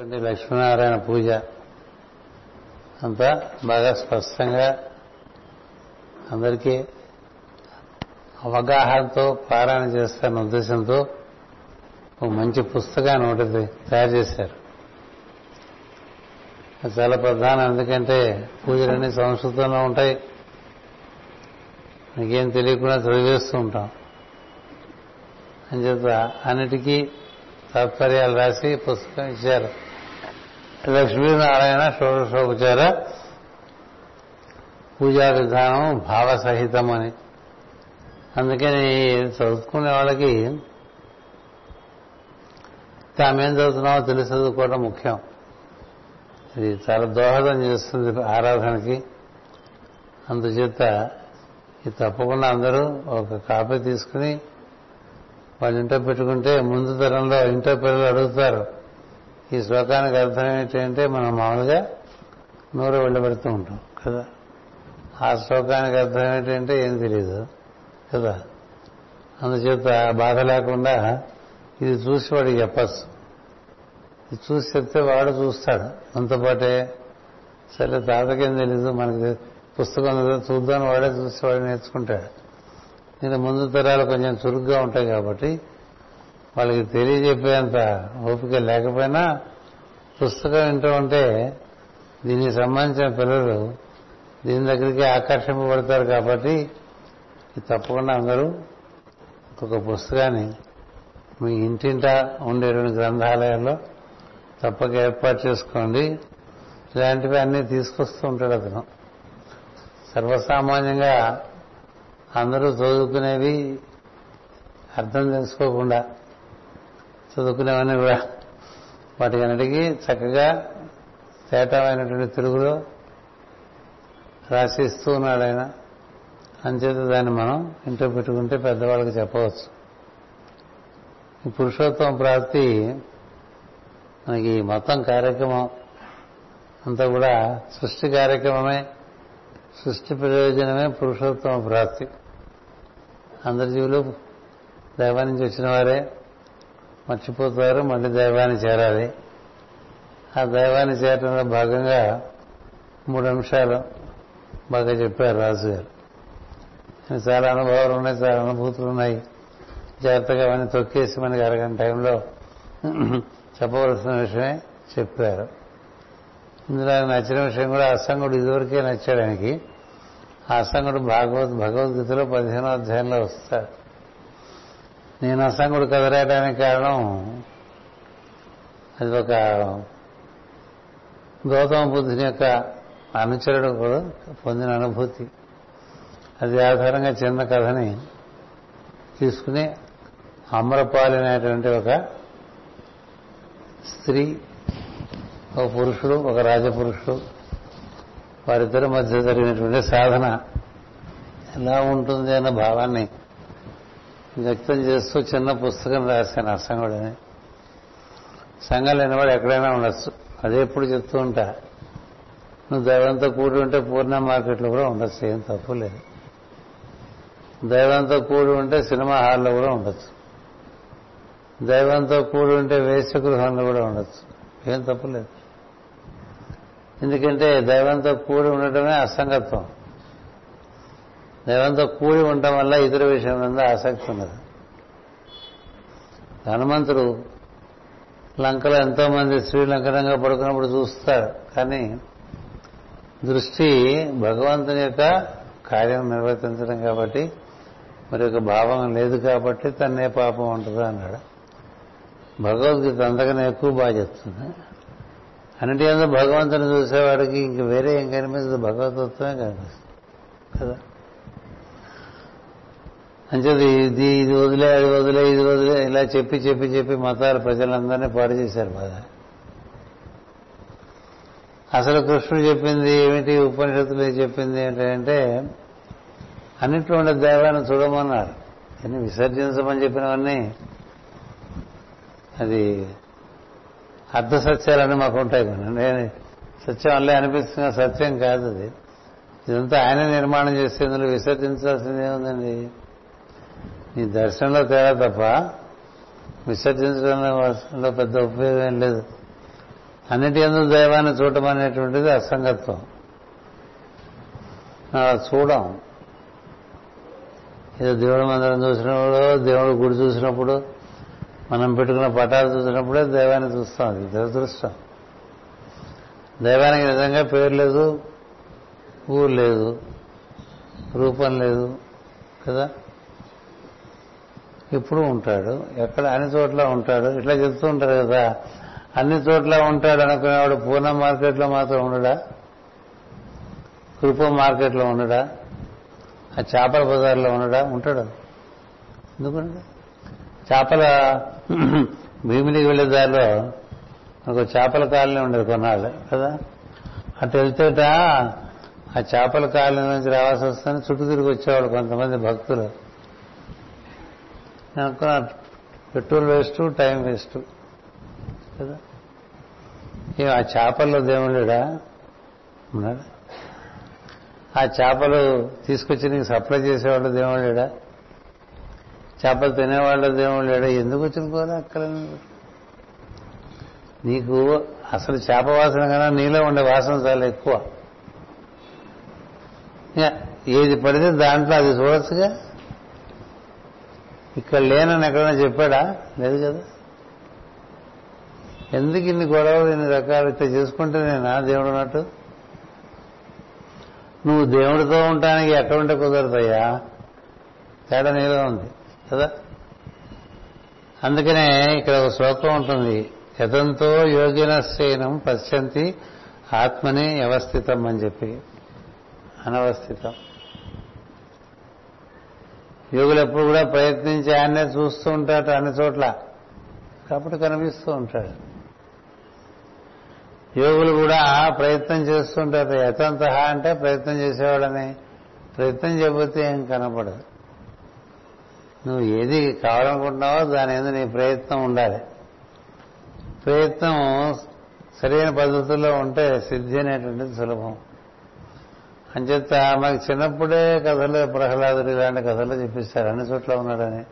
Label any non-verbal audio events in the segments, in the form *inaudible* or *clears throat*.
లక్ష్మీనారాయణ పూజ? అంతా బాగా స్పష్టంగా అందరికీ అవగాహనతో పారాయణ చేస్తారన్న ఉద్దేశంతో ఒక మంచి పుస్తకాన్ని ఒకటి తయారు చేశారు. అది చాలా ప్రధానం. ఎందుకంటే పూజలన్నీ సంస్కృతంలో ఉంటాయి. మనకేం తెలియకుండా చదివేస్తూ ఉంటాం. అని చేత అన్నిటికీ తాత్పర్యాలు రాసి పుస్తకం ఇచ్చారు. లక్ష్మీనారాయణ షోడశోపచార పూజా విధానం భావసహితం అని అందుకని చదువుకునే వాళ్ళకి తామేం చదువుతున్నామో తెలిసి చదువుకోవడం ముఖ్యం. ఇది చాలా దోహదం చేస్తుంది ఆరాధనకి. అందుచేత ఇది తప్పకుండా అందరూ ఒక కాపీ తీసుకుని వాళ్ళు ఇంట్లో పెట్టుకుంటే ముందు తరంలో ఇంట్లో పిల్లలు అడుగుతారు. ఈ శ్లోకానికి అర్థం ఏంటంటే మనం మామూలుగా నూరు వెళ్ళబెడుతూ ఉంటాం కదా? ఆ శ్లోకానికి అర్థం ఏంటంటే ఏం తెలియదు కదా? అందుచేత బాధ లేకుండా ఇది చూసి వాడికి చెప్పచ్చు ఇది చూసి చెప్తే వాడు చూస్తాడు. అంతపాటే సరే తాతకేం తెలీదు మనకి పుస్తకం చూద్దాం వాడే చూసి వాడు నేర్చుకుంటాడు. నేను ముందు తరాలు కొంచెం చురుగ్గా ఉంటాయి కాబట్టి వాళ్ళకి తెలియజెప్పేంత ఓపిక లేకపోయినా పుస్తకం వింటూ ఉంటే దీనికి సంబంధించిన పిల్లలు దీని దగ్గరికి ఆకర్షింపబడతారు కాబట్టి తప్పకుండా అందరూ ఒక పుస్తకాన్ని మీ ఇంటింటా ఉండేటువంటి గ్రంథాలయాల్లో తప్పక ఏర్పాటు చేసుకోండి. ఇలాంటివి అన్నీ తీసుకొస్తూ ఉంటాడు అతను. సర్వసామాన్యంగా అందరూ చదువుకునేవి అర్థం తెలుసుకోకుండా చదువుకునేవన్నీ కూడా. వాటికి అన్నిటికీ చక్కగా తేటమైనటువంటి తెలుగులో రాసిస్తూ ఉన్నాడు ఆయన. అంచేత దాన్ని మనం ఇంట్లో పెట్టుకుంటే పెద్దవాళ్ళకి చెప్పవచ్చు. ఈ పురుషోత్తమ ప్రాప్తి మనకి మొత్తం కార్యక్రమం అంతా కూడా సృష్టి కార్యక్రమమే సృష్టి ప్రయోజనమే పురుషోత్తమ ప్రాప్తి. అందరి జీవులు దైవాన్ని వచ్చిన వారే మర్చిపోతారు మళ్ళీ దైవాన్ని చేరాలి. ఆ దైవాన్ని చేరడంలో భాగంగా మూడు అంశాలు బాగా చెప్పారు రాజు గారు చాలా అనుభవాలు ఉన్నాయి చాలా అనుభూతులు ఉన్నాయి. జాగ్రత్తగా అవన్నీ తొక్కేసి మనకి అరగంట టైంలో చెప్పవలసిన విషయమే చెప్పారు. ఇందులో ఆయన నచ్చిన విషయం కూడా అసంగుడు ఇదివరకే నచ్చాడు ఆయనకి. ఆ అసంగుడు భాగవత్ భగవద్గీతలో పదిహేనో అధ్యాయంలో వస్తాడు. నేను అసంగుడు కదరేయడానికి కారణం అది ఒక గౌతమ బుద్ధుని యొక్క అనుచరుడు కూడా పొందిన అనుభూతి. అది ఆధారంగా చిన్న కథని తీసుకుని అమరపాలి అనేటువంటి ఒక స్త్రీ ఒక పురుషుడు ఒక రాజపురుషుడు వారిద్దరి మధ్య జరిగినటువంటి సాధన ఎలా ఉంటుంది అన్న భావాన్ని వ్యక్తం చేస్తూ చిన్న పుస్తకం రాశాను అసంగుడని సంఘం లేనివాడు ఎక్కడైనా ఉండొచ్చు. అదే ఎప్పుడు చెప్తూ ఉంటా. నువ్వు దైవంతో కూడి ఉంటే పూర్ణ మార్కెట్లో కూడా ఉండొచ్చు ఏం తప్పు లేదు. దైవంతో కూడి ఉంటే సినిమా హాల్లో కూడా ఉండొచ్చు. దైవంతో కూడి ఉంటే వేశ్యగృహంలో కూడా ఉండొచ్చు. ఏం తప్పు లేదు. ఎందుకంటే దైవంతో కూడి ఉండటమే అసంగత్వం. దైవంతో కూడి ఉండటం వల్ల ఇతర విషయం మీద ఆసక్తి ఉన్నది హనుమంతుడు లంకలో ఎంతోమంది శ్రీలంకనంగా పడుకున్నప్పుడు చూస్తారు. కానీ దృష్టి భగవంతుని యొక్క కార్యం నిర్వర్తించడం కాబట్టి మరి ఒక భావం లేదు కాబట్టి తన్నే పాపం ఉంటుంది అన్నాడు. భగవద్గీత అంతకన్నా ఎక్కువ బాగా చెప్తుంది. అన్నిటి భగవంతుని చూసేవాడికి ఇంక వేరే ఏం కనిపిస్తుంది? భగవతత్వమే కనిపిస్తుంది. కదా? అంచేది ఇది ఇది వదిలే అది వదిలే ఇది వదిలే ఇలా చెప్పి చెప్పి చెప్పి మతాల ప్రజలందరినీ పాడు చేశారు బాగా. అసలు కృష్ణుడు చెప్పింది ఏమిటి ఉపనిషత్తులు చెప్పింది ఏంటంటే అన్నిట్లో ఉండే దైవాన్ని చూడమన్నారు. అని విసర్జించమని చెప్పినవన్నీ అది అర్ధ సత్యాలన్నీ మాకు ఉంటాయి నేను సత్యం అల్లే అనిపిస్తున్న సత్యం కాదు అది. ఇదంతా ఆయన నిర్మాణం చేస్తే ఇందులో విసర్జించాల్సింది ఏముందండి నీ దర్శనంలో తేడా తప్ప విసర్జించడంలో పెద్ద ఉపయోగం ఏం లేదు. అన్నిటి ఎందుకు దైవాన్ని చూడటం అనేటువంటిది అసంగత్వం. అలా చూడం. ఏదో దేవుడి మందిరం చూసినప్పుడు దేవుడు గుడి చూసినప్పుడు మనం పెట్టుకున్న పటాలు చూసినప్పుడే దైవాన్ని చూస్తాం. అది దురదృష్టం దైవానికి నిజంగా పేరు లేదు ఊరు లేదు రూపం లేదు కదా? ఎప్పుడు ఉంటాడు. ఎక్కడ అన్ని చోట్ల ఉంటాడు. ఇట్లా చెప్తూ ఉంటారు కదా. అన్ని చోట్ల ఉంటాడు అనుకునేవాడు పూర్ణ మార్కెట్లో మాత్రం ఉండడా? కృప మార్కెట్లో ఉండడా? ఆ చేపల బజార్లో ఉండడా? ఉంటాడు ఎందుకంటే చేపల *clears throat* భీమిలికి వెళ్ళే దారిలో మనకు చేపల కాలనీ ఉండేది కొన్నాళ్ళు కదా? అటు వెళ్తేట ఆ చేపల కాలనీ నుంచి రావాల్సి వస్తుంది చుట్టూ తిరిగి వచ్చేవాడు కొంతమంది భక్తులు. నేను పెట్రోల్ వేస్ట్ టైం వేస్ట్. కదా? ఆ చేపల్లో దేవుళ్ళుడా ఉన్నాడు? ఆ చేపలు తీసుకొచ్చి నీకు సప్లై చేసేవాళ్ళు దేవుళ్ళేడా చేపలు తినేవాళ్ళు దేవుళ్ళేడా ఎందుకు వచ్చిన కూర అక్కడ? నీకు అసలు చేప వాసన కన్నా నీలో ఉండే వాసన చాలా ఎక్కువ. ఏది పడితే దాంట్లో అది చూడొచ్చుగా? ఇక్కడ లేనని ఎక్కడైనా చెప్పాడా? లేదు కదా. ఎందుకు ఇన్ని గొడవలు ఇన్ని రకాలు? ఇట్లా చేసుకుంటే నేనా దేవుడు అన్నట్టు? నువ్వు దేవుడితో ఉండటానికి ఎక్కడ ఉంటే కుదరదయ్యా? తేడా నీలో ఉంది కదా? అందుకనే ఇక్కడ ఒక శ్లోకం ఉంటుంది. యతంతో యోగినశ్చైనం పశ్యంతి ఆత్మని వ్యవస్థితం అని చెప్పి. అనవస్థితం. యోగులు ఎప్పుడు కూడా ప్రయత్నించి ఆయన్నే చూస్తూ ఉంటాడు అన్ని చోట్ల. కాబట్టి కనిపిస్తూ ఉంటాడు. యోగులు కూడా ప్రయత్నం చేస్తుంటారు యతంత అంటే ప్రయత్నం చేసేవాళ్ళని. ప్రయత్నం చేయబోతే ఏం కనపడదు. నువ్వు ఏది కావాలనుకుంటున్నావో దాని మీద నీ ప్రయత్నం ఉండాలి. ప్రయత్నం సరైన పద్ధతుల్లో ఉంటే సిద్ధి అనేటువంటిది సులభం. అంచేత మాకు చిన్నప్పుడే కథలు ప్రహ్లాదుడు ఇలాంటి కథలు చెప్పిస్తారు. అన్ని చోట్ల ఉన్నాడని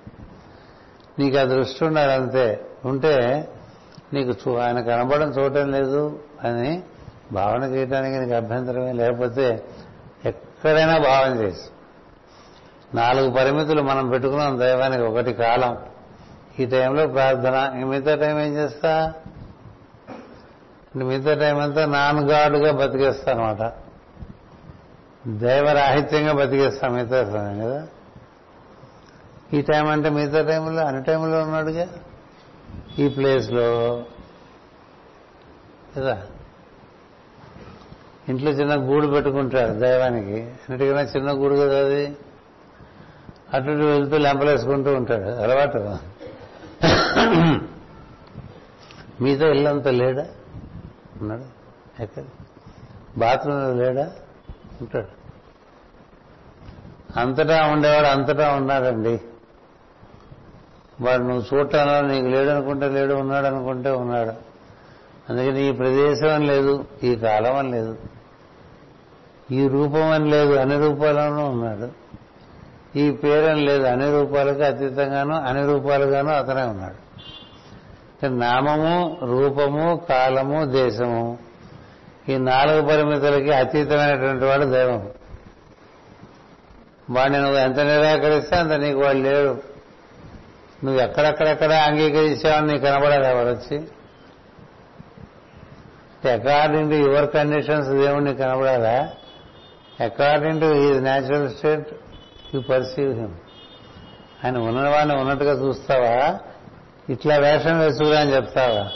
నీకు ఆ దృష్టి ఉండాలి అంతే. ఉంటే నీకు చూ ఆయన కనబడడం చూడటం లేదు అని భావన చేయడానికి నీకు అభ్యంతరమే. లేకపోతే ఎక్కడైనా భావన చేసి. నాలుగు పరిమితులు మనం పెట్టుకున్నాం దైవానికి. ఒకటి కాలం. ఈ టైంలో ప్రార్థన. మిగతా టైం ఏం చేస్తా? మిగతా టైం అంతా నాన్ గాడ్గా బతికేస్తా అనమాట దైవరాహిత్యంగా బతికేస్తాం మిగతా సమయం కదా. ఈ టైం అంటే మిగతా టైంలో అన్ని టైంలో ఉన్నాడుగా? ఈ ప్లేస్లో కదా? ఇంట్లో చిన్న గూడు పెట్టుకుంటాడు దైవానికి. అన్నిటికన్నా చిన్న గూడు కదా అది? అటు ఇటు వెళ్తూ లెంపలేసుకుంటూ ఉంటాడు. అలవాటు. మీతో ఇల్లంతా లేడా? ఉన్నాడు? ఎక్కడ? బాత్రూంలో లేడా? ఉంటాడు. అంతటా ఉండేవాడు అంతటా ఉన్నాడండి. వాడు నువ్వు చూడటానో నీకు లేడు అనుకుంటే లేడు ఉన్నాడు అనుకుంటే ఉన్నాడు. అందుకని ఈ ప్రదేశం అని లేదు ఈ కాలం అని లేదు. ఈ రూపం అని లేదు అన్ని రూపాలను ఉన్నాడు. ఈ పేరని లేదు అన్ని రూపాలకు అతీతంగాను అన్ని రూపాలుగాను అతనే ఉన్నాడు. నామము రూపము కాలము దేశము. ఈ నాలుగు పరిమితులకి అతీతమైనటువంటి వాడు దైవం. వాడిని నువ్వు ఎంత నిరాకరిస్తే అంత నీకు వాడు లేడు. నువ్వు ఎక్కడెక్కడెక్కడ అంగీకరించావని నీకు కనబడాలి వాడు వచ్చి? అకార్డింగ్ టు యువర్ కండిషన్స్ దేవుడిని కనబడాలా? According to his natural state you perceive him ఆయన ఉన్నవాడిని ఉన్నట్టుగా చూస్తావా? ఇట్లా వేషం వేసుకురా అని చెప్తావా?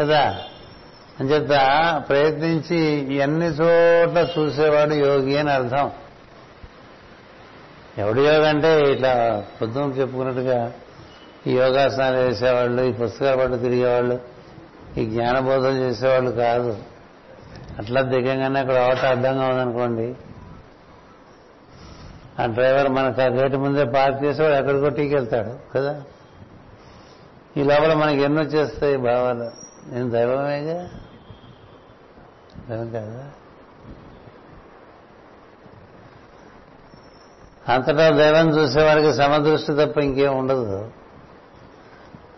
కదా? అని చెప్తా ప్రయత్నించి ఎన్ని చోట్ల చూసేవాడు యోగి అని అర్థం. ఎవడు యోగ అంటే ఇట్లా పొద్దున చెప్పుకున్నట్టుగా ఈ యోగాసనాలు వేసేవాళ్ళు ఈ పుస్తకాలు పట్టు తిరిగేవాళ్ళు ఈ జ్ఞానబోధన చేసేవాళ్ళు కాదు. అట్లా దిగంగానే అక్కడ అవట అడ్డంగా ఉందనుకోండి. ఆ డ్రైవర్ మనకు ఆ గేటు ముందే పార్క్ చేసేవాడు ఎక్కడికో టీకెళ్తాడు కదా? ఈ లోపల మనకి ఎన్నో చేస్తాయి భావాలు? నేను దైవమేగా? దైవం కాదా? అంతటా దైవం చూసేవాడికి సమదృష్టి తప్ప ఇంకేం ఉండదు.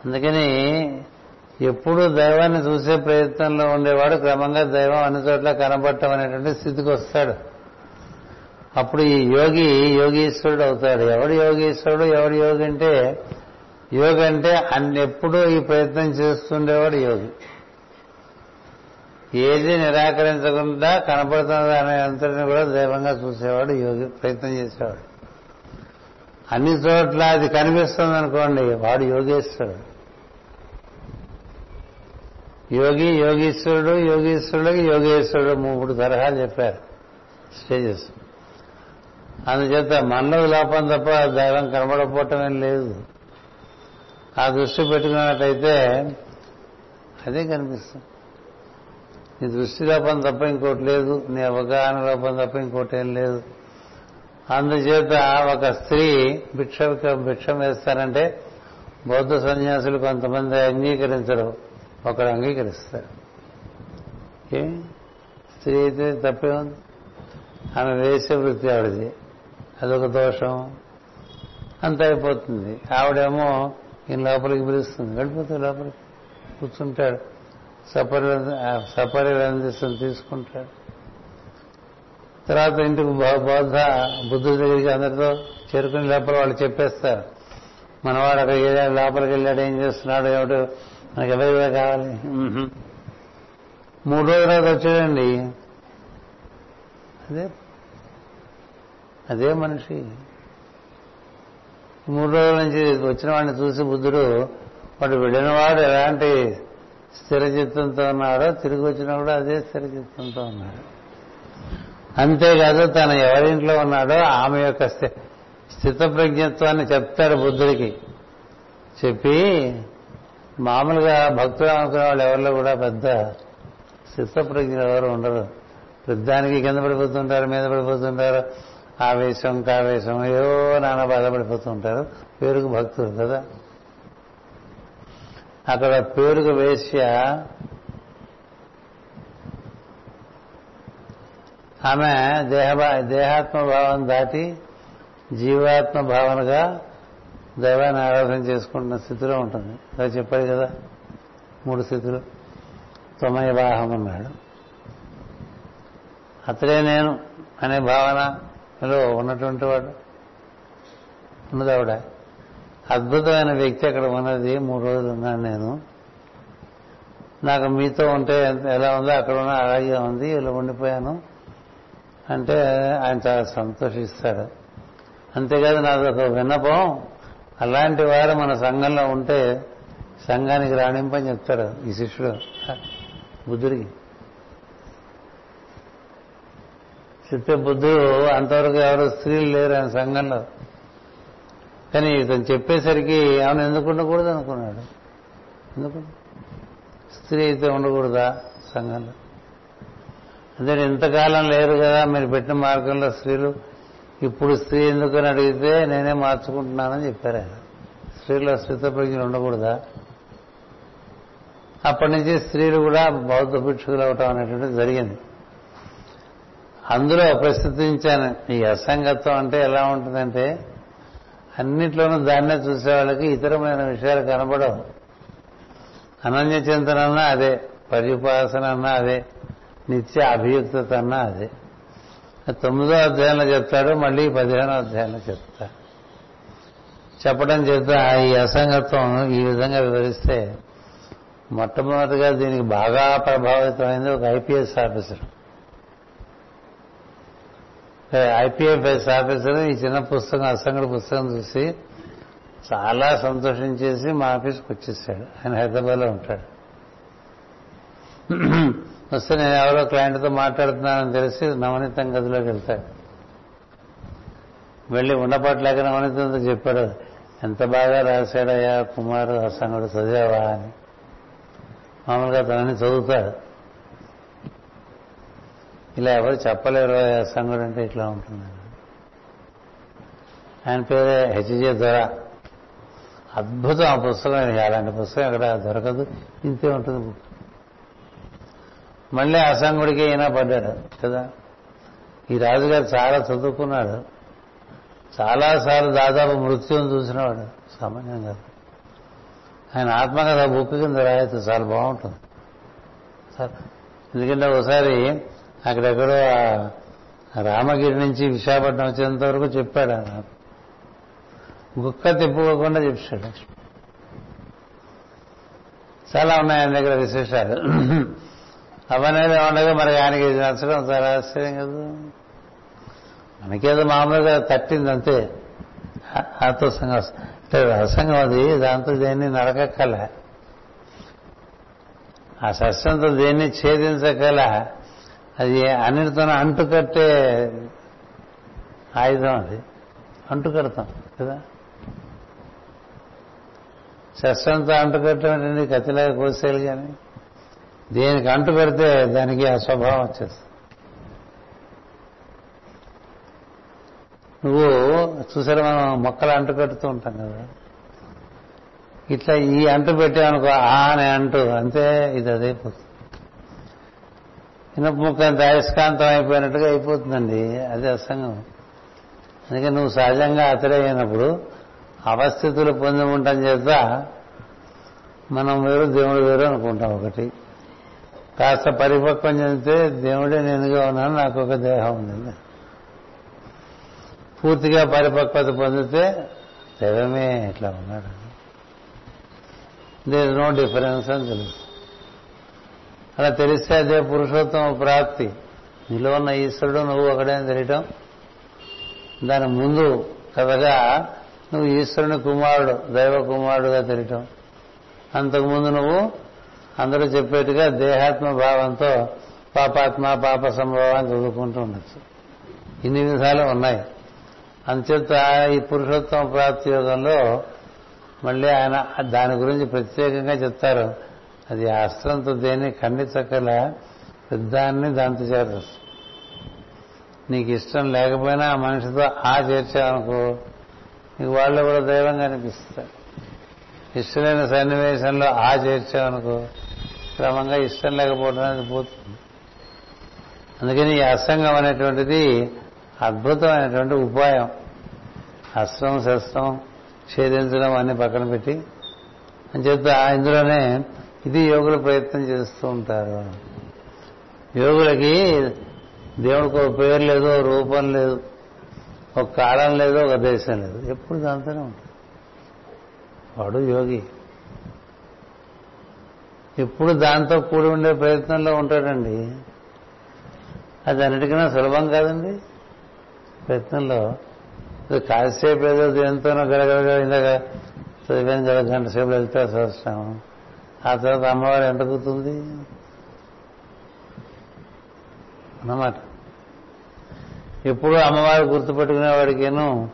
అందుకని ఎప్పుడు దైవాన్ని చూసే ప్రయత్నంలో ఉండేవాడు క్రమంగా దైవం అన్ని చోట్ల కనబడటం అనేటువంటి స్థితికి వస్తాడు. అప్పుడు ఈ యోగి యోగీశ్వరుడు అవుతాడు. ఎవడు యోగీశ్వరుడు ఎవడు యోగి అంటే యోగి అంటే అన్నెప్పుడూ ఈ ప్రయత్నం చేస్తుండేవాడు యోగి. ఏది నిరాకరించకుండా కనపడుతున్నది అనే అంతటిని కూడా దైవంగా చూసేవాడు యోగి ప్రయత్నం చేసేవాడు. అన్ని చోట్ల అది కనిపిస్తుంది అనుకోండి వాడు యోగేశ్వరుడు. యోగి యోగీశ్వరుడు యోగీశ్వరుడికి యోగేశ్వరుడు మూడు తరహాలు చెప్పారు స్టేజెస్. అందుచేత మనలో లోపం తప్ప దైవం కనబడపోవటమే లేదు. ఆ దృష్టి పెట్టుకున్నట్టయితే అదే కనిపిస్తుంది. నీ దృష్టి లోపం తప్ప ఇంకోటి లేదు నీ అవగాహన లోపం తప్ప ఇంకోటి ఏం లేదు. అందుచేత ఒక స్త్రీ భిక్ష భిక్షం వేస్తారంటే బౌద్ధ సన్యాసులు కొంతమంది అంగీకరించరు ఒకరు అంగీకరిస్తారు. ఏ? స్త్రీ అయితే తప్పే ఉంది. ఆమె వేసే వృత్తి ఆవిడది. అదొక దోషం. అంత అయిపోతుంది. ఆవిడేమో ఈయన లోపలికి పిలుస్తుంది. వెళ్ళిపోతే లోపలికి కూర్చుంటాడు. సపరి సపరి అందిస్తుంది తీసుకుంటాడు. తర్వాత ఇంటికి బోధ బుద్ధుడి దగ్గరికి అందరితో చేరుకుని లోపల వాళ్ళు చెప్పేస్తారు. మనవాడు అక్కడ ఏదైనా లోపలికి వెళ్ళాడు ఏం చేస్తున్నాడు ఏమిటో మనకి ఎవరిగా కావాలి? మూడు రోజుల తర్వాత వచ్చాడండి. అదే అదే మనిషి. మూడు రోజుల నుంచి వచ్చిన వాడిని చూసి బుద్ధుడు వాడు వెళ్ళినవాడు ఎలాంటి స్థిరచిత్తంతో ఉన్నాడో తిరిగి వచ్చినా కూడా అదే స్థిరచిత్తంతో ఉన్నాడు. అంతేకాదు తను ఎవరింట్లో ఉన్నాడో ఆమె యొక్క స్థితప్రజ్ఞత్వాన్ని చెప్తాడు బుద్ధుడికి. చెప్పి మామూలుగా భక్తులు అనుకునే వాళ్ళు ఎవరిలో కూడా పెద్ద స్థితప్రజ్ఞలు ఎవరు ఉండరు. పెద్దానికి కింద పడిపోతుంటారు మీద పడిపోతుంటారు. ఆవేశం కావేశం ఏవో నాన్న బాధపడిపోతుంటారు. పేరుకు భక్తులు కదా. అక్కడ పేరుకు వేశ్య ఆమె దేహ దేహాత్మ భావం దాటి జీవాత్మ భావనగా దైవాన్ని ఆరాధన చేసుకుంటున్న స్థితిలో ఉంటుంది. అలా చెప్పాడు కదా. మూడు స్థితులు. త్వమయవాహం అన్నాడు. అతడే నేను అనే భావన హలో ఉన్నటువంటి వాడు. ఉన్నది ఆవిడ. అద్భుతమైన వ్యక్తి అక్కడ ఉన్నది. మూడు రోజులు ఉన్నాను నేను. నాకు మీతో ఉంటే ఎలా ఉందో అక్కడ ఉన్న అలాగే ఉంది. ఇలా ఉండిపోయాను. అంటే ఆయన చాలా సంతోషిస్తాడు. అంతేకాదు నాకు ఒక విన్నపం. అలాంటి వారు మన సంఘంలో ఉంటే సంఘానికి రాణింపని చెప్తారు ఈ శిష్యుడు. బుద్ధుడికి. చెప్తే బుద్ధుడు అంతవరకు ఎవరు స్త్రీలు లేరు ఆయన సంఘంలో. కానీ ఇతను చెప్పేసరికి ఆమెను ఎందుకు ఉండకూడదు అనుకున్నాడు. ఎందుకు? స్త్రీ అయితే ఉండకూడదా సంఘంలో? అంటే ఇంతకాలం లేరు కదా మీరు పెట్టిన మార్గంలో స్త్రీలు. ఇప్పుడు స్త్రీ ఎందుకని అడిగితే నేనే మార్చుకుంటున్నానని చెప్పారు ఆయన. స్త్రీలో స్థితప్రజ్ఞలు ఉండకూడదా? అప్పటి నుంచి స్త్రీలు కూడా బౌద్ధ భిక్షుకులు అవటం అనేటువంటిది జరిగింది. అందులో ప్రసిద్ధించాను ఈ అసంగత్వం అంటే ఎలా ఉంటుందంటే అన్నిట్లోనూ దాన్నే చూసేవాళ్ళకి ఇతరమైన విషయాలు కనబడవు. అనన్య చింతన అన్నా అదే పర్యుపాసన అన్నా అదే నిత్య అభియుక్తత అన్నా అదే. తొమ్మిదో అధ్యాయంలో చెప్తాడు మళ్ళీ పదిహేనో అధ్యాయంలో చెప్తాడు. చెప్పడం చేత ఈ అసంగత్వం ఈ విధంగా వివరిస్తే మొట్టమొదటిగా దీనికి బాగా ప్రభావితమైంది ఒక ఐపీఎస్ ఆఫీసర్. ఐపీఎఫ్ఎస్ ఆఫీసర్ ఈ చిన్న పుస్తకం అసంగడి పుస్తకం చూసి చాలా సంతోషించేసి మా ఆఫీస్కి వచ్చేసాడు. ఆయన హైదరాబాద్లో ఉంటాడు. వస్తే నేను ఎవరో క్లయింట్తో మాట్లాడుతున్నానని తెలిసి నవనీతం గదిలోకి వెళ్తాడు. వెళ్ళి ఉండపట్లేక నవనీతంతో చెప్పాడు ఎంత బాగా రాశాడయ్యా కుమారు అసంగుడు చదివావా? అని. మామూలుగా తనని చదువుతాడు. ఇలా ఎవరు చెప్పలేరు సంగుడు అంటే ఇట్లా ఉంటుంది. ఆయన పేరే హెచ్జే దొర. అద్భుతం ఆ పుస్తకం అలాంటి పుస్తకం అక్కడ దొరకదు. ఇంతే ఉంటుంది బుక్. మళ్ళీ అసంగుడికి అయినా పడ్డాడు కదా? ఈ రాజుగారు చాలా చదువుకున్నాడు. చాలాసార్లు దాదాపు మృత్యువును చూసినవాడు సామాన్యంగా. ఆయన ఆత్మకథ బుక్ కింద రాయొచ్చు చాలా బాగుంటుంది. సార్ ఎందుకంటే ఒకసారి అక్కడెక్కడో రామగిరి నుంచి విశాఖపట్నం వచ్చేంత వరకు చెప్పాడు ఆయన. గుక్క తిప్పుకోకుండా చెప్పాడు. చాలా ఉన్నాయి ఆయన దగ్గర విశేషాలు. అవన్నీ ఉండగా మరి ఆయనకి ఇది నచ్చడం చాలా ఆశ్చర్యం కదా. మనకేదో మామూలుగా తట్టింది అంతే. ఆత్మసంగం అంటే రసంగం అది దాంతో దేన్ని నరకక్కల. ఆ సస్యంతో దేన్ని ఛేదించగల అది అన్నిటితో అంటుకట్టే ఆయుధం అది. అంటుకడతాం కదా? శస్త్రంతో అంటుకట్టడం కత్తిలాగా కోసేయాలి కానీ. దేనికి అంటు పెడితే దానికి ఆ స్వభావం వచ్చేస్తుంది. నువ్వు చూసారా మనం మొక్కలు అంటు కట్టుతూ ఉంటాం కదా? ఇట్లా ఈ అంటు పెట్టామనుకో ఆ అనే అంటు అంతే ఇది అదైపోతుంది ఇనప ముక్క అంత అయస్కాంతం అయిపోయినట్టుగా అయిపోతుందండి. అది అసంగం. అందుకే నువ్వు సహజంగా అతడే అయినప్పుడు అవస్థితులు పొంది ఉండటం చేత మనం వేరు దేవుడు వేరు అనుకుంటాం ఒకటి. కాస్త పరిపక్వం చెందితే దేవుడే నేనుగా ఉన్నాను నాకు ఒక దేహం ఉంది. పూర్తిగా పరిపక్వత పొందితే దైవమే ఇట్లా ఉన్నాడు. దేర్ నో డిఫరెన్స్ అని తెలుసు. అలా తెలిస్తే అదే పురుషోత్తమ ప్రాప్తి. నీలో ఉన్న ఈశ్వరుడు నువ్వు ఒకడే తెలియటం. దాని ముందు కథగా నువ్వు ఈశ్వరుని కుమారుడు దైవ కుమారుడుగా తెలియటం. అంతకుముందు నువ్వు అందరూ చెప్పేట్టుగా దేహాత్మ భావంతో పాపాత్మ పాప సంభవాన్ని చదువుకుంటూ ఉండొచ్చు. ఇన్ని విధాలు ఉన్నాయి. అంచేత ఈ పురుషోత్తమ ప్రాప్తి యోగంలో మళ్ళీ ఆయన దాని గురించి ప్రత్యేకంగా చెప్తారు. అది అస్త్రంతో దేన్ని చక్కల పెద్దాన్ని దాంతో చేరదు. నీకు ఇష్టం లేకపోయినా ఆ మనిషితో ఆ చేర్చావనుకో నీకు వాళ్ళు కూడా దైవంగా అనిపిస్తారు. ఇష్టమైన సన్నివేశంలో ఆ చేర్చావనుకో క్రమంగా ఇష్టం లేకపోవడం అనేది పోతుంది. అందుకని ఈ అసంగం అనేటువంటిది అద్భుతమైనటువంటి ఉపాయం. అస్త్రం శస్త్రం ఛేదించడం అన్ని పక్కన పెట్టి అని చెప్తా ఇందులోనే ఇది యోగులు ప్రయత్నం చేస్తూ ఉంటారు. యోగులకి దేవుడికి ఒక పేరు లేదు ఒక రూపం లేదు ఒక కాలం లేదు ఒక దేశం లేదు. ఎప్పుడు దాంతోనే ఉంటాడు వాడు యోగి. ఎప్పుడు దాంతో కూడి ఉండే ప్రయత్నంలో ఉంటాడండి. అది అన్నిటికన్నా సులభం కాదండి. ప్రయత్నంలో కాసేపు ఏదో దేంతోనో గడగడగా ఇందాక చదివాను కదా గంట సేపు వెళ్తే చూస్తాము ఆ తర్వాత అమ్మవారు ఎంత కూతుంది అన్నమాట. ఎప్పుడు అమ్మవారు గుర్తుపెట్టుకునేవాడికేను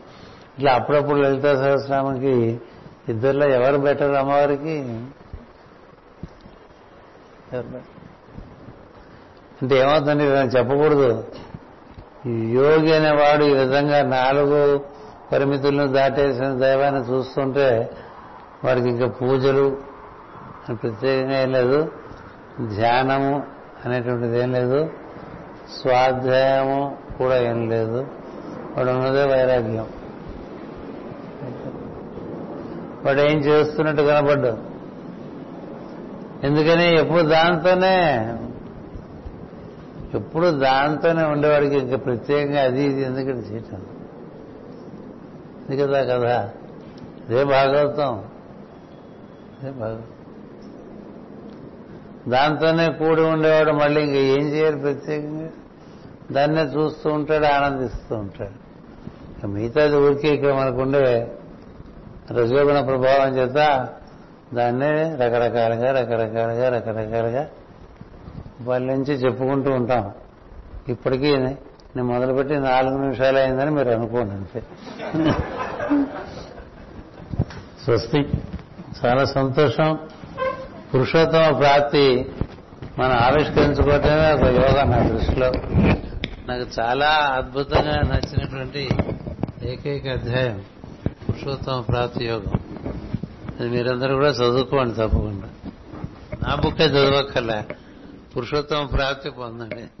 ఇట్లా అప్పుడప్పుడు లలిత సహస్రామకి ఇద్దరిలో ఎవరు బెటర్ అమ్మవారికి? అంటే ఏమవుతుంది చెప్పకూడదు. యోగి అనేవాడు ఈ విధంగా నాలుగు పరిమితులను దాటేసిన దైవాన్ని చూస్తుంటే వాడికి ఇంకా పూజలు ప్రత్యేకంగా ఏం లేదు. ధ్యానము అనేటువంటిది ఏం లేదు. స్వాధ్యాయము కూడా ఏం లేదు. వాడు ఉన్నదే వైరాగ్యం. వాడు ఏం చేస్తున్నట్టు కనపడ్డు. ఎందుకని ఎప్పుడు దాంతోనే ఎప్పుడు దాంతోనే ఉండేవాడికి ఇంకా ప్రత్యేకంగా అది ఇది ఎందుకంటే చేయటం. ఇది కదా కదా ఇదే భాగవతం. అదే భాగవతం. దాంతోనే కూడి ఉండేవాడు మళ్ళీ ఇంకా ఏం చేయాలి ప్రత్యేకంగా. దాన్నే చూస్తూ ఉంటాడు ఆనందిస్తూ ఉంటాడు. మిగతాది ఊరికే ఇక్కడ మనకుండే రజోగుణ ప్రభావం చేత దాన్నే రకరకాలుగా రకరకాలుగా రకరకాలుగా వాళ్ళ నుంచి చెప్పుకుంటూ ఉంటాం. ఇప్పటికీ నేను మొదలుపెట్టి నాలుగు నిమిషాలు అయిందని మీరు అనుకోండి అంతే. స్వస్తి. చాలా సంతోషం. పురుషోత్తమ ప్రాప్తి మనం ఆవిష్కరించుకోవటమే ఒక యోగ నా దృష్టిలో. నాకు చాలా అద్భుతంగా నచ్చినటువంటి ఏకైక అధ్యాయం పురుషోత్తమ ప్రాప్తి యోగం. అది మీరందరూ కూడా చదువుకోండి తప్పకుండా. నా బుక్కే చదవక్కర్లే. పురుషోత్తమ ప్రాప్తి పొందండి.